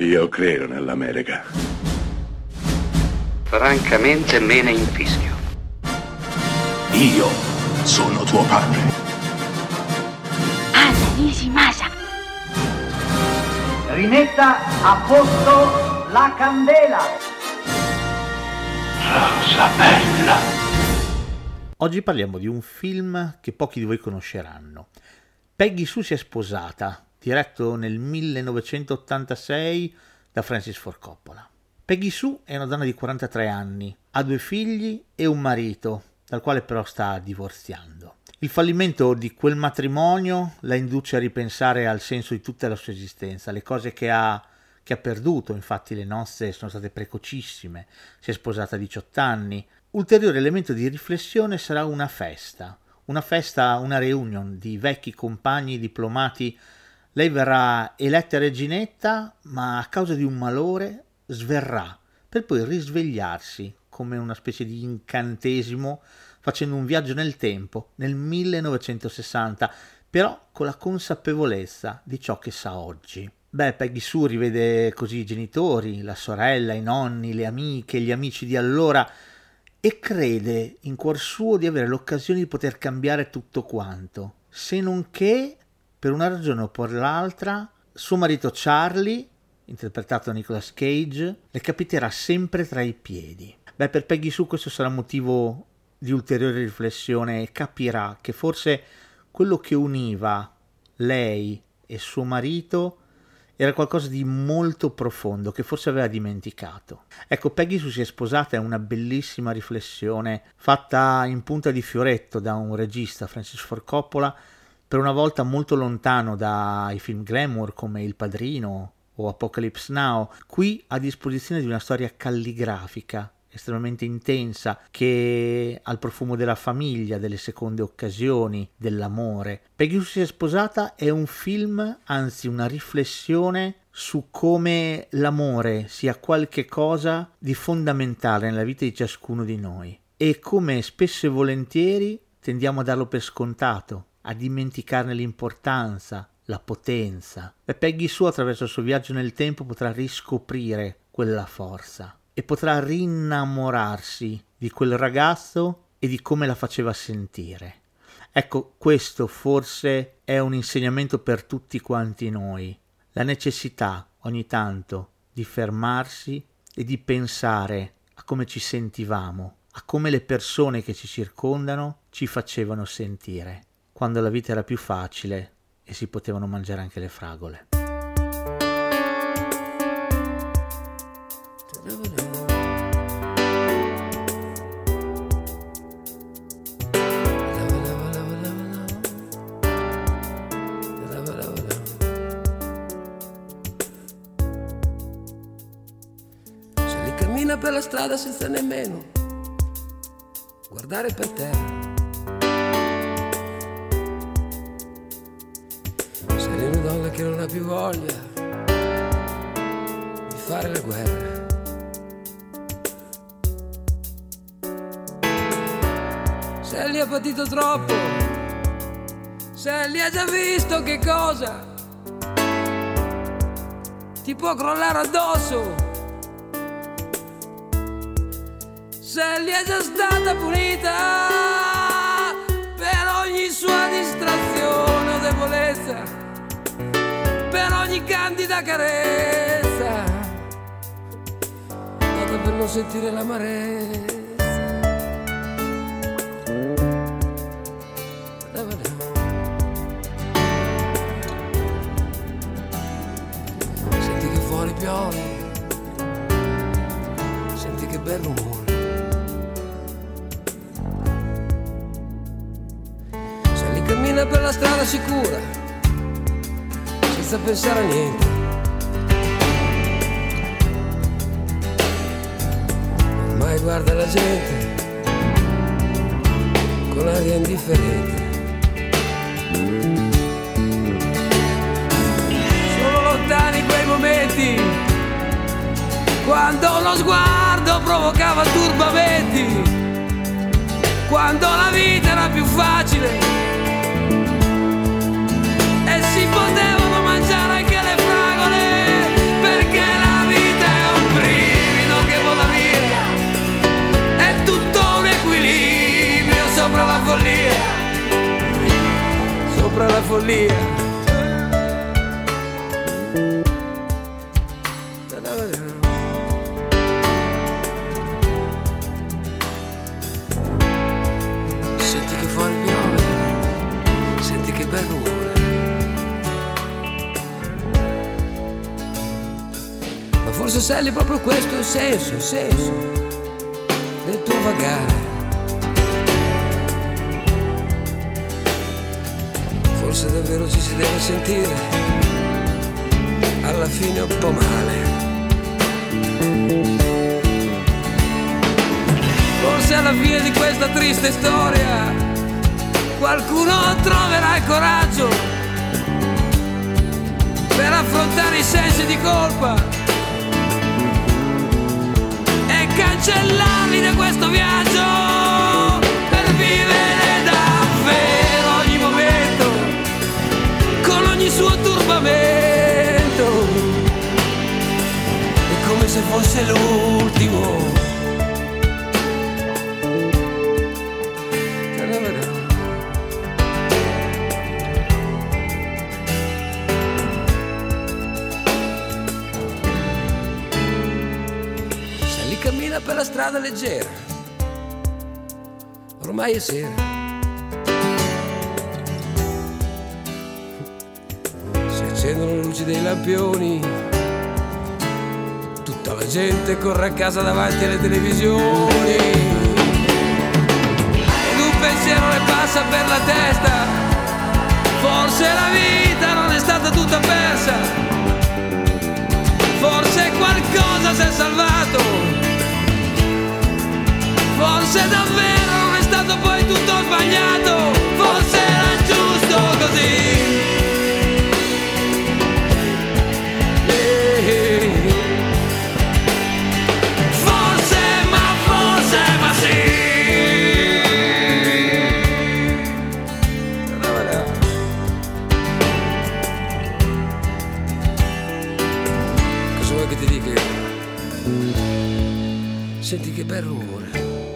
Io credo nell'America. Francamente me ne infischio. Io sono tuo padre. Anna Nishimasa. Rimetta a posto la candela. Rosa bella. Oggi parliamo di un film che pochi di voi conosceranno. Peggy Sue si è sposata, diretto nel 1986 da Francis Ford Coppola. Peggy Sue è una donna di 43 anni, ha due figli e un marito, dal quale però sta divorziando. Il fallimento di quel matrimonio la induce a ripensare al senso di tutta la sua esistenza, le cose che ha, che ha perduto, infatti le nozze sono state precocissime, si è sposata a 18 anni. Ulteriore elemento di riflessione sarà una festa, una festa, una reunion di vecchi compagni diplomati. Lei verrà eletta reginetta, ma a causa di un malore sverrà, per poi risvegliarsi come una specie di incantesimo facendo un viaggio nel tempo nel 1960, però con la consapevolezza di ciò che sa oggi. Beh, Peggy Sue rivede così i genitori, la sorella, i nonni, le amiche, gli amici di allora e crede in cuor suo di avere l'occasione di poter cambiare tutto quanto, se non che, per una ragione o per l'altra, suo marito Charlie, interpretato da Nicolas Cage, le capiterà sempre tra i piedi. Beh, per Peggy Sue questo sarà motivo di ulteriore riflessione e capirà che forse quello che univa lei e suo marito era qualcosa di molto profondo che forse aveva dimenticato. Ecco, Peggy su si è sposata è una bellissima riflessione fatta in punta di fioretto da un regista, Francis Ford Coppola, per una volta molto lontano dai film glamour come Il Padrino o Apocalypse Now, qui a disposizione di una storia calligrafica estremamente intensa che ha il profumo della famiglia, delle seconde occasioni, dell'amore. Peggy si è sposata è un film, anzi una riflessione su come l'amore sia qualche cosa di fondamentale nella vita di ciascuno di noi e come spesso e volentieri tendiamo a darlo per scontato, a dimenticarne l'importanza, la potenza. E Peggy su attraverso il suo viaggio nel tempo potrà riscoprire quella forza e potrà rinnamorarsi di quel ragazzo e di come la faceva sentire. Ecco, questo forse è un insegnamento per tutti quanti noi, la necessità ogni tanto di fermarsi e di pensare a come ci sentivamo, a come le persone che ci circondano ci facevano sentire, quando la vita era più facile e si potevano mangiare anche le fragole. per la strada senza nemmeno guardare per terra. Donna che non ha più voglia di fare la guerra. Sally ha patito troppo, Sally ha già visto che cosa ti può crollare addosso Sally è già stata punita ogni candida carezza, data per non sentire l'amarezza. Senti che fuori piove, senti che bel rumore. cammina per la strada sicura, senza pensare a niente. Ormai guarda la gente con aria indifferente. Sono lontani quei momenti quando lo sguardo provocava turbamenti, quando la vita era più facile follia. Senti che fuori piove, senti che bel forse è proprio questo il senso, il senso del tuo vagare. Forse davvero ci si deve sentire, alla fine un po' male. Forse alla fine di questa triste storia qualcuno troverà il coraggio per affrontare i sensi di colpa e cancellarli da questo viaggio se fosse l'ultimo Sally cammina per la strada leggera. Ormai è sera. Si accendono le luci dei lampioni. Gente corre a casa davanti alle televisioni. Ed un pensiero le passa per la testa. Forse la vita non è stata tutta persa. Forse qualcosa si è salvato. Forse davvero non è stato poi tutto sbagliato. Che ti dica? Senti che bel rumore.